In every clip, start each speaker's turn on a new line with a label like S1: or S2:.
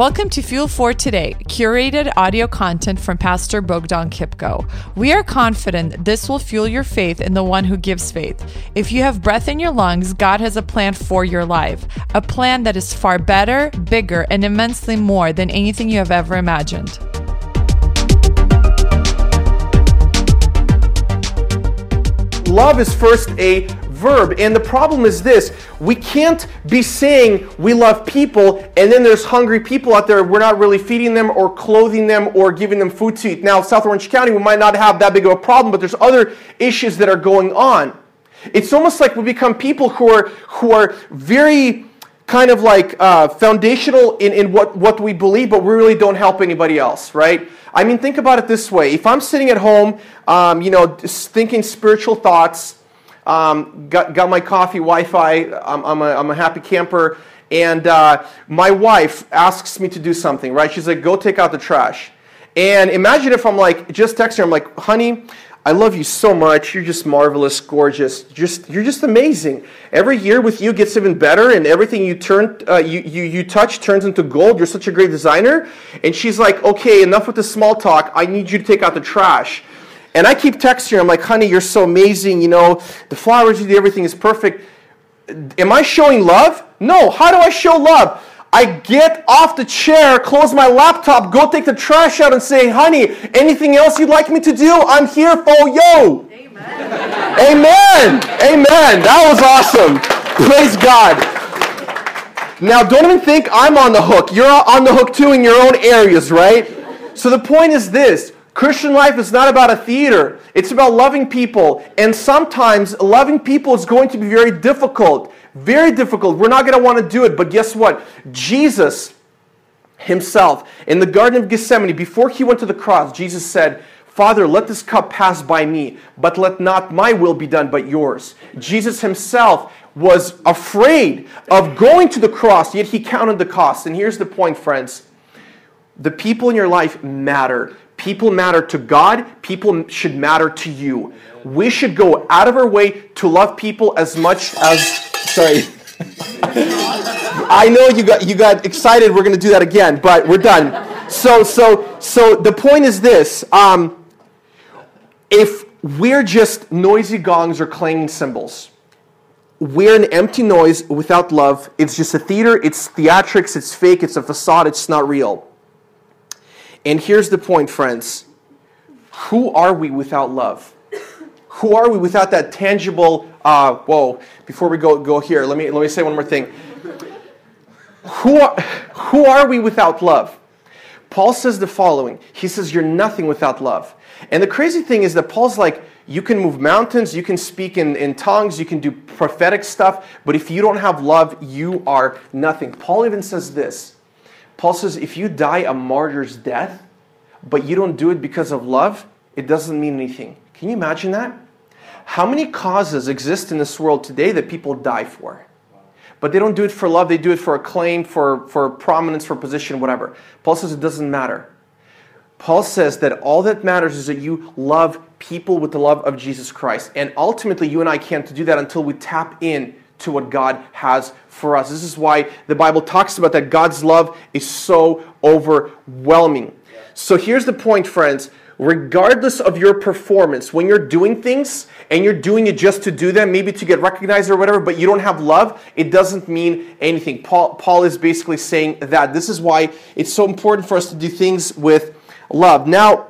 S1: Welcome to Fuel for Today, curated audio content from Pastor Bogdan Kipko. We are confident this will fuel your faith in the one who gives faith. If you have breath in your lungs, God has a plan for your life, a plan that is far better, bigger, and immensely more than anything you have ever imagined.
S2: Love is first a verb. And the problem is this we can't be saying we love people and then there's hungry people out there. We're not really feeding them or clothing them or giving them food to eat. Now, South Orange County, we might not have that big of a problem, but there's other issues that are going on. It's almost like we become people who are, who are very kind of like uh, foundational in, in what, what we believe, but we really don't help anybody else, right? I mean, think about it this way. If I'm sitting at home, um, you know, thinking spiritual thoughts, um, got, got my coffee, Wi Fi. I'm, I'm, I'm, a happy camper. And uh, my wife asks me to do something, right? She's like, go take out the trash. And imagine if I'm like, just texting her, I'm like, honey, I love you so much. You're just marvelous, gorgeous. Just you're just amazing. Every year with you gets even better, and everything you turn uh, you, you you touch turns into gold. You're such a great designer. And she's like, okay, enough with the small talk. I need you to take out the trash. And I keep texting her. I'm like, honey, you're so amazing. You know, the flowers you do, everything is perfect. Am I showing love? No. How do I show love? I get off the chair, close my laptop, go take the trash out, and say, honey, anything else you'd like me to do? I'm here for you. Amen. Amen. Amen. That was awesome. Praise God. Now, don't even think I'm on the hook. You're on the hook too in your own areas, right? So the point is this Christian life is not about a theater, it's about loving people. And sometimes loving people is going to be very difficult. Very difficult. We're not going to want to do it. But guess what? Jesus himself, in the Garden of Gethsemane, before he went to the cross, Jesus said, Father, let this cup pass by me, but let not my will be done, but yours. Jesus himself was afraid of going to the cross, yet he counted the cost. And here's the point, friends the people in your life matter. People matter to God, people should matter to you. We should go out of our way to love people as much as sorry. I know you got you got excited we're going to do that again, but we're done. So so so the point is this, um, if we're just noisy gongs or clanging cymbals, we're an empty noise without love. It's just a theater, it's theatrics, it's fake, it's a facade, it's not real. And here's the point, friends who are we without love? Who are we without that tangible? Uh, whoa! Before we go go here, let me let me say one more thing. Who are, who are we without love? Paul says the following. He says, "You're nothing without love." And the crazy thing is that Paul's like, you can move mountains, you can speak in, in tongues, you can do prophetic stuff, but if you don't have love, you are nothing. Paul even says this Paul says if you die a martyr's death, but you don't do it because of love, it doesn't mean anything. Can you imagine that? How many causes exist in this world today that people die for? But they don't do it for love, they do it for acclaim, for, for prominence, for position, whatever. Paul says it doesn't matter. Paul says that all that matters is that you love people with the love of Jesus Christ. And ultimately, you and I can't do that until we tap in to what God has for us. This is why the Bible talks about that God's love is so overwhelming. So here's the point, friends. Regardless of your performance, when you're doing things and you're doing it just to do them, maybe to get recognized or whatever, but you don't have love, it doesn't mean anything. Paul, Paul is basically saying that. This is why it's so important for us to do things with love. Now,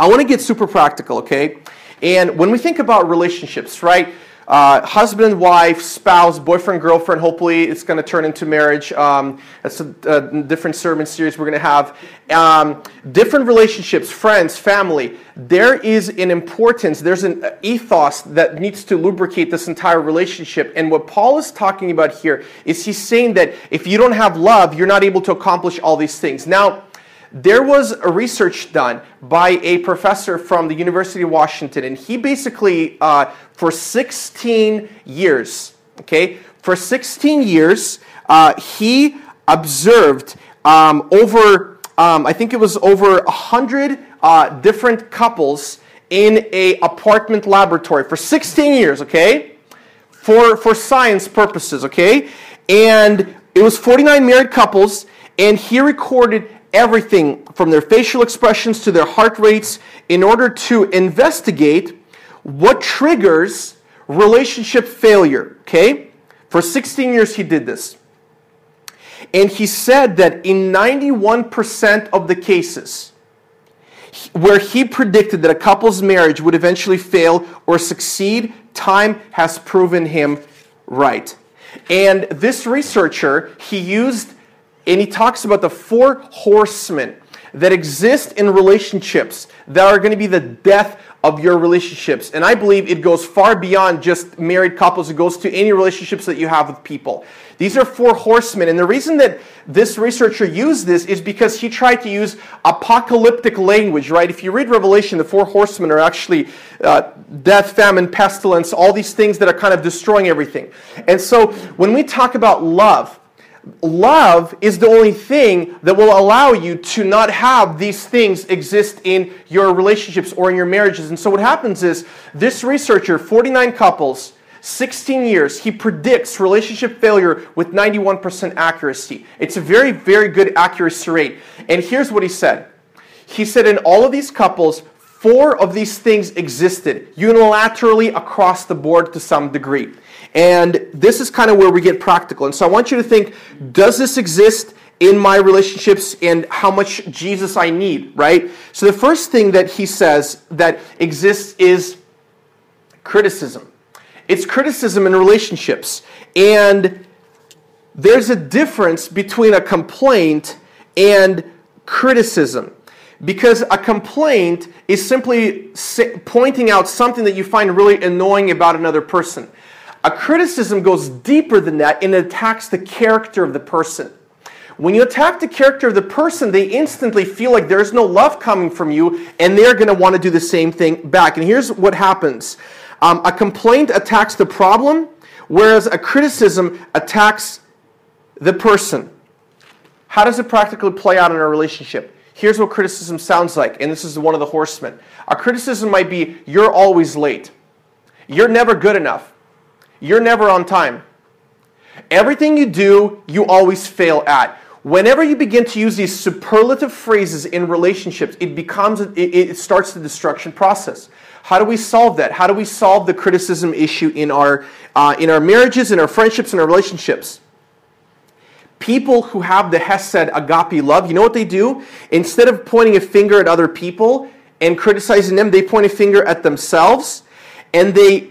S2: I want to get super practical, okay? And when we think about relationships, right? Uh, husband, wife, spouse, boyfriend, girlfriend. Hopefully, it's going to turn into marriage. Um, that's a, a, different sermon series we're going to have. Um, different relationships, friends, family. There is an importance, there's an ethos that needs to lubricate this entire relationship. And what Paul is talking about here is he's saying that if you don't have love, you're not able to accomplish all these things. Now, there was a research done by a professor from the University of Washington, and he basically, uh, for 16 years, okay, for 16 years, uh, he observed um, over, um, I think it was over 100 uh, different couples in a apartment laboratory for 16 years, okay, for, for science purposes, okay, and it was 49 married couples And he recorded everything from their facial expressions to their heart rates in order to investigate what triggers relationship failure. Okay? For 16 years, he did this. And he said that in 91% of the cases where he predicted that a couple's marriage would eventually fail or succeed, time has proven him right. And this researcher, he used, and he talks about the four horsemen that exist in relationships that are going to be the death of your relationships. And I believe it goes far beyond just married couples, it goes to any relationships that you have with people. These are four horsemen. And the reason that this researcher used this is because he tried to use apocalyptic language, right? If you read Revelation, the four horsemen are actually uh, death, famine, pestilence, all these things that are kind of destroying everything. And so when we talk about love, love is the only thing that will allow you to not have these things exist in your relationships or in your marriages. And so what happens is this researcher, 49 couples, 16 years, he predicts relationship failure with 91% accuracy. It's a very, very good accuracy rate. And here's what he said. He said in all of these couples, four of these things existed unilaterally across the board to some degree. And this is kind of where we get practical. And so I want you to think does this exist in my relationships and how much Jesus I need, right? So the first thing that he says that exists is criticism. It's criticism in relationships. And there's a difference between a complaint and criticism. Because a complaint is simply pointing out something that you find really annoying about another person. A criticism goes deeper than that and attacks the character of the person. When you attack the character of the person, they instantly feel like there's no love coming from you, and they're going to want to do the same thing back. And here's what happens um, a complaint attacks the problem, whereas a criticism attacks the person. How does it practically play out in a relationship? Here's what criticism sounds like, and this is one of the horsemen. A criticism might be, You're always late. You're never good enough. You're never on time. Everything you do, you always fail at. Whenever you begin to use these superlative phrases in relationships, it becomes it, it starts the destruction process. How do we solve that? How do we solve the criticism issue in our uh, in our marriages, in our friendships, in our relationships? People who have the Hesed agape love, you know what they do? Instead of pointing a finger at other people and criticizing them, they point a finger at themselves and they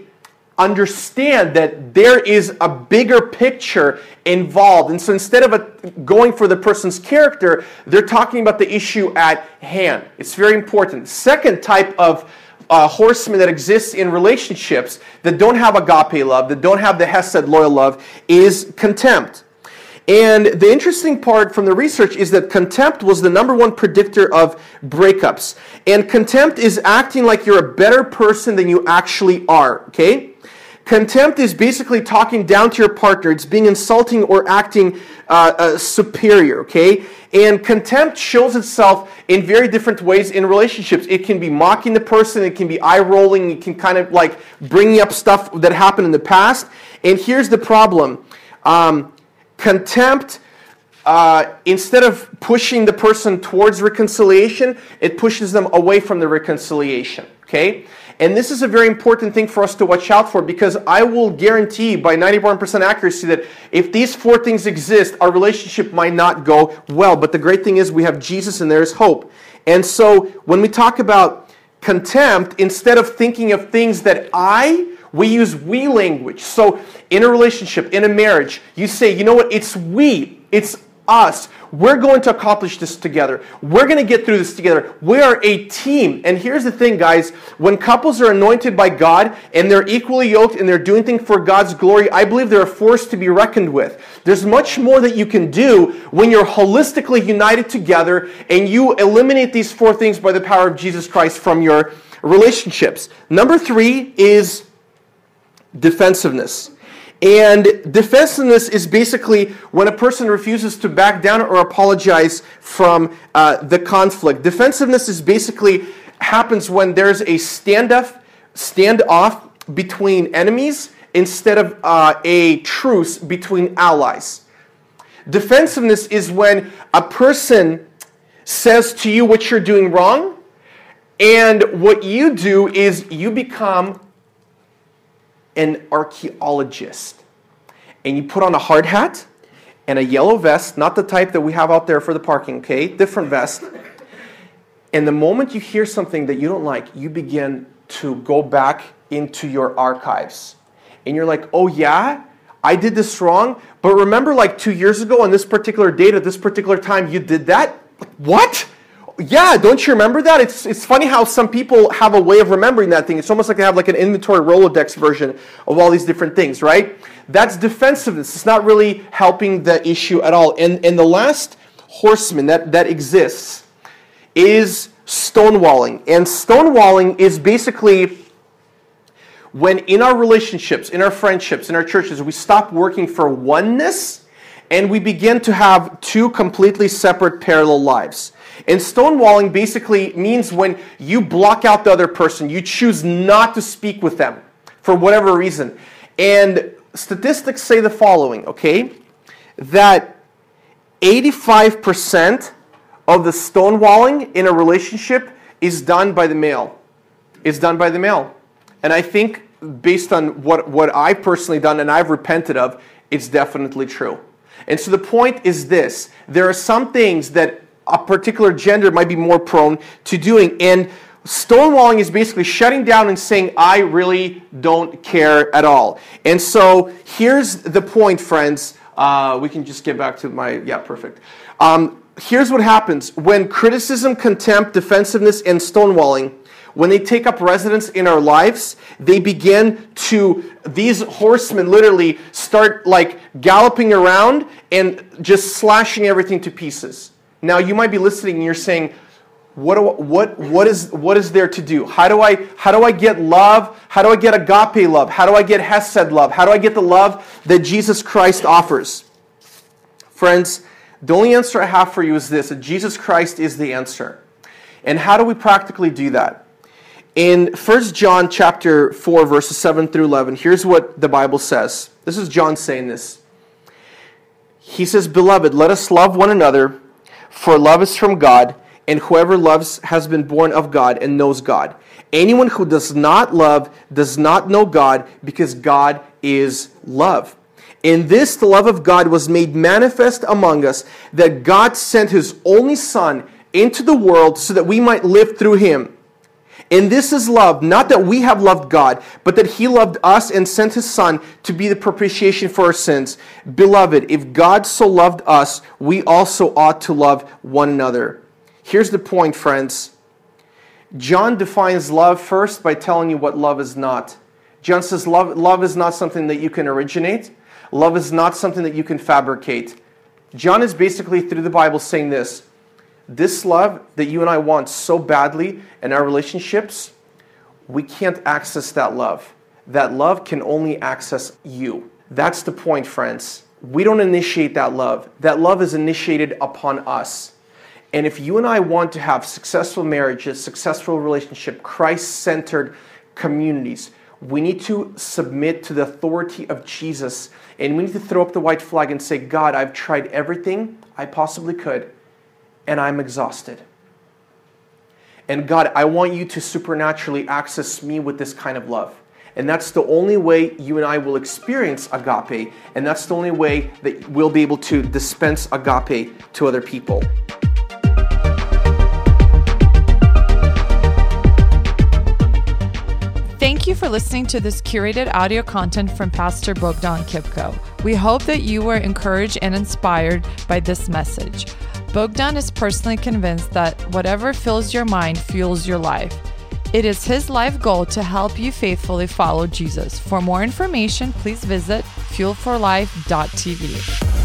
S2: understand that there is a bigger picture involved. And so instead of a, going for the person's character, they're talking about the issue at hand. It's very important. Second type of uh, horsemen that exists in relationships that don't have agape love, that don't have the Hesed loyal love, is contempt. And the interesting part from the research is that contempt was the number one predictor of breakups. And contempt is acting like you're a better person than you actually are, okay? Contempt is basically talking down to your partner. It's being insulting or acting uh, uh, superior, okay? And contempt shows itself in very different ways in relationships. It can be mocking the person, it can be eye rolling, it can kind of like bringing up stuff that happened in the past. And here's the problem um, contempt. Uh, instead of pushing the person towards reconciliation, it pushes them away from the reconciliation. Okay? And this is a very important thing for us to watch out for because I will guarantee by 91% accuracy that if these four things exist, our relationship might not go well. But the great thing is we have Jesus and there's hope. And so when we talk about contempt, instead of thinking of things that I, we use we language. So in a relationship, in a marriage, you say, you know what, it's we, it's us. We're going to accomplish this together. We're going to get through this together. We are a team. And here's the thing, guys when couples are anointed by God and they're equally yoked and they're doing things for God's glory, I believe they're a force to be reckoned with. There's much more that you can do when you're holistically united together and you eliminate these four things by the power of Jesus Christ from your relationships. Number three is defensiveness. And defensiveness is basically when a person refuses to back down or apologize from uh, the conflict. Defensiveness is basically happens when there's a standoff, standoff between enemies instead of uh, a truce between allies. Defensiveness is when a person says to you what you're doing wrong, and what you do is you become an archaeologist. And you put on a hard hat and a yellow vest, not the type that we have out there for the parking, okay? Different vest. And the moment you hear something that you don't like, you begin to go back into your archives. And you're like, oh, yeah, I did this wrong. But remember, like two years ago on this particular date at this particular time, you did that? What? Yeah, don't you remember that? It's, it's funny how some people have a way of remembering that thing. It's almost like they have like an inventory Rolodex version of all these different things, right? That's defensiveness. It's not really helping the issue at all. And, and the last horseman that, that exists is stonewalling. And stonewalling is basically when in our relationships, in our friendships, in our churches, we stop working for oneness and we begin to have two completely separate parallel lives. And stonewalling basically means when you block out the other person, you choose not to speak with them for whatever reason. And statistics say the following, okay? That 85% of the stonewalling in a relationship is done by the male. It's done by the male. And I think based on what, what I've personally done and I've repented of, it's definitely true. And so the point is this there are some things that a particular gender might be more prone to doing. And stonewalling is basically shutting down and saying, I really don't care at all. And so here's the point, friends. Uh, we can just get back to my, yeah, perfect. Um, here's what happens when criticism, contempt, defensiveness, and stonewalling when they take up residence in our lives, they begin to, these horsemen literally start like galloping around and just slashing everything to pieces. Now, you might be listening and you're saying, what, do, what, what, is, what is there to do? How do, I, how do I get love? How do I get agape love? How do I get hesed love? How do I get the love that Jesus Christ offers? Friends, the only answer I have for you is this that Jesus Christ is the answer. And how do we practically do that? In 1 John chapter 4 verses 7 through 11, here's what the Bible says. This is John saying this. He says, "Beloved, let us love one another, for love is from God, and whoever loves has been born of God and knows God. Anyone who does not love does not know God, because God is love." In this, the love of God was made manifest among us, that God sent his only Son into the world so that we might live through him. And this is love, not that we have loved God, but that He loved us and sent His Son to be the propitiation for our sins. Beloved, if God so loved us, we also ought to love one another. Here's the point, friends. John defines love first by telling you what love is not. John says love, love is not something that you can originate, love is not something that you can fabricate. John is basically, through the Bible, saying this this love that you and I want so badly in our relationships, we can't access that love. That love can only access you. That's the point, friends. We don't initiate that love. That love is initiated upon us. And if you and I want to have successful marriages, successful relationship, Christ-centered communities, we need to submit to the authority of Jesus and we need to throw up the white flag and say, God, I've tried everything I possibly could and I'm exhausted. And God, I want you to supernaturally access me with this kind of love. And that's the only way you and I will experience agape. And that's the only way that we'll be able to dispense agape to other people.
S1: Thank you for listening to this curated audio content from Pastor Bogdan Kipko. We hope that you were encouraged and inspired by this message. Bogdan is personally convinced that whatever fills your mind fuels your life. It is his life goal to help you faithfully follow Jesus. For more information, please visit fuelforlife.tv.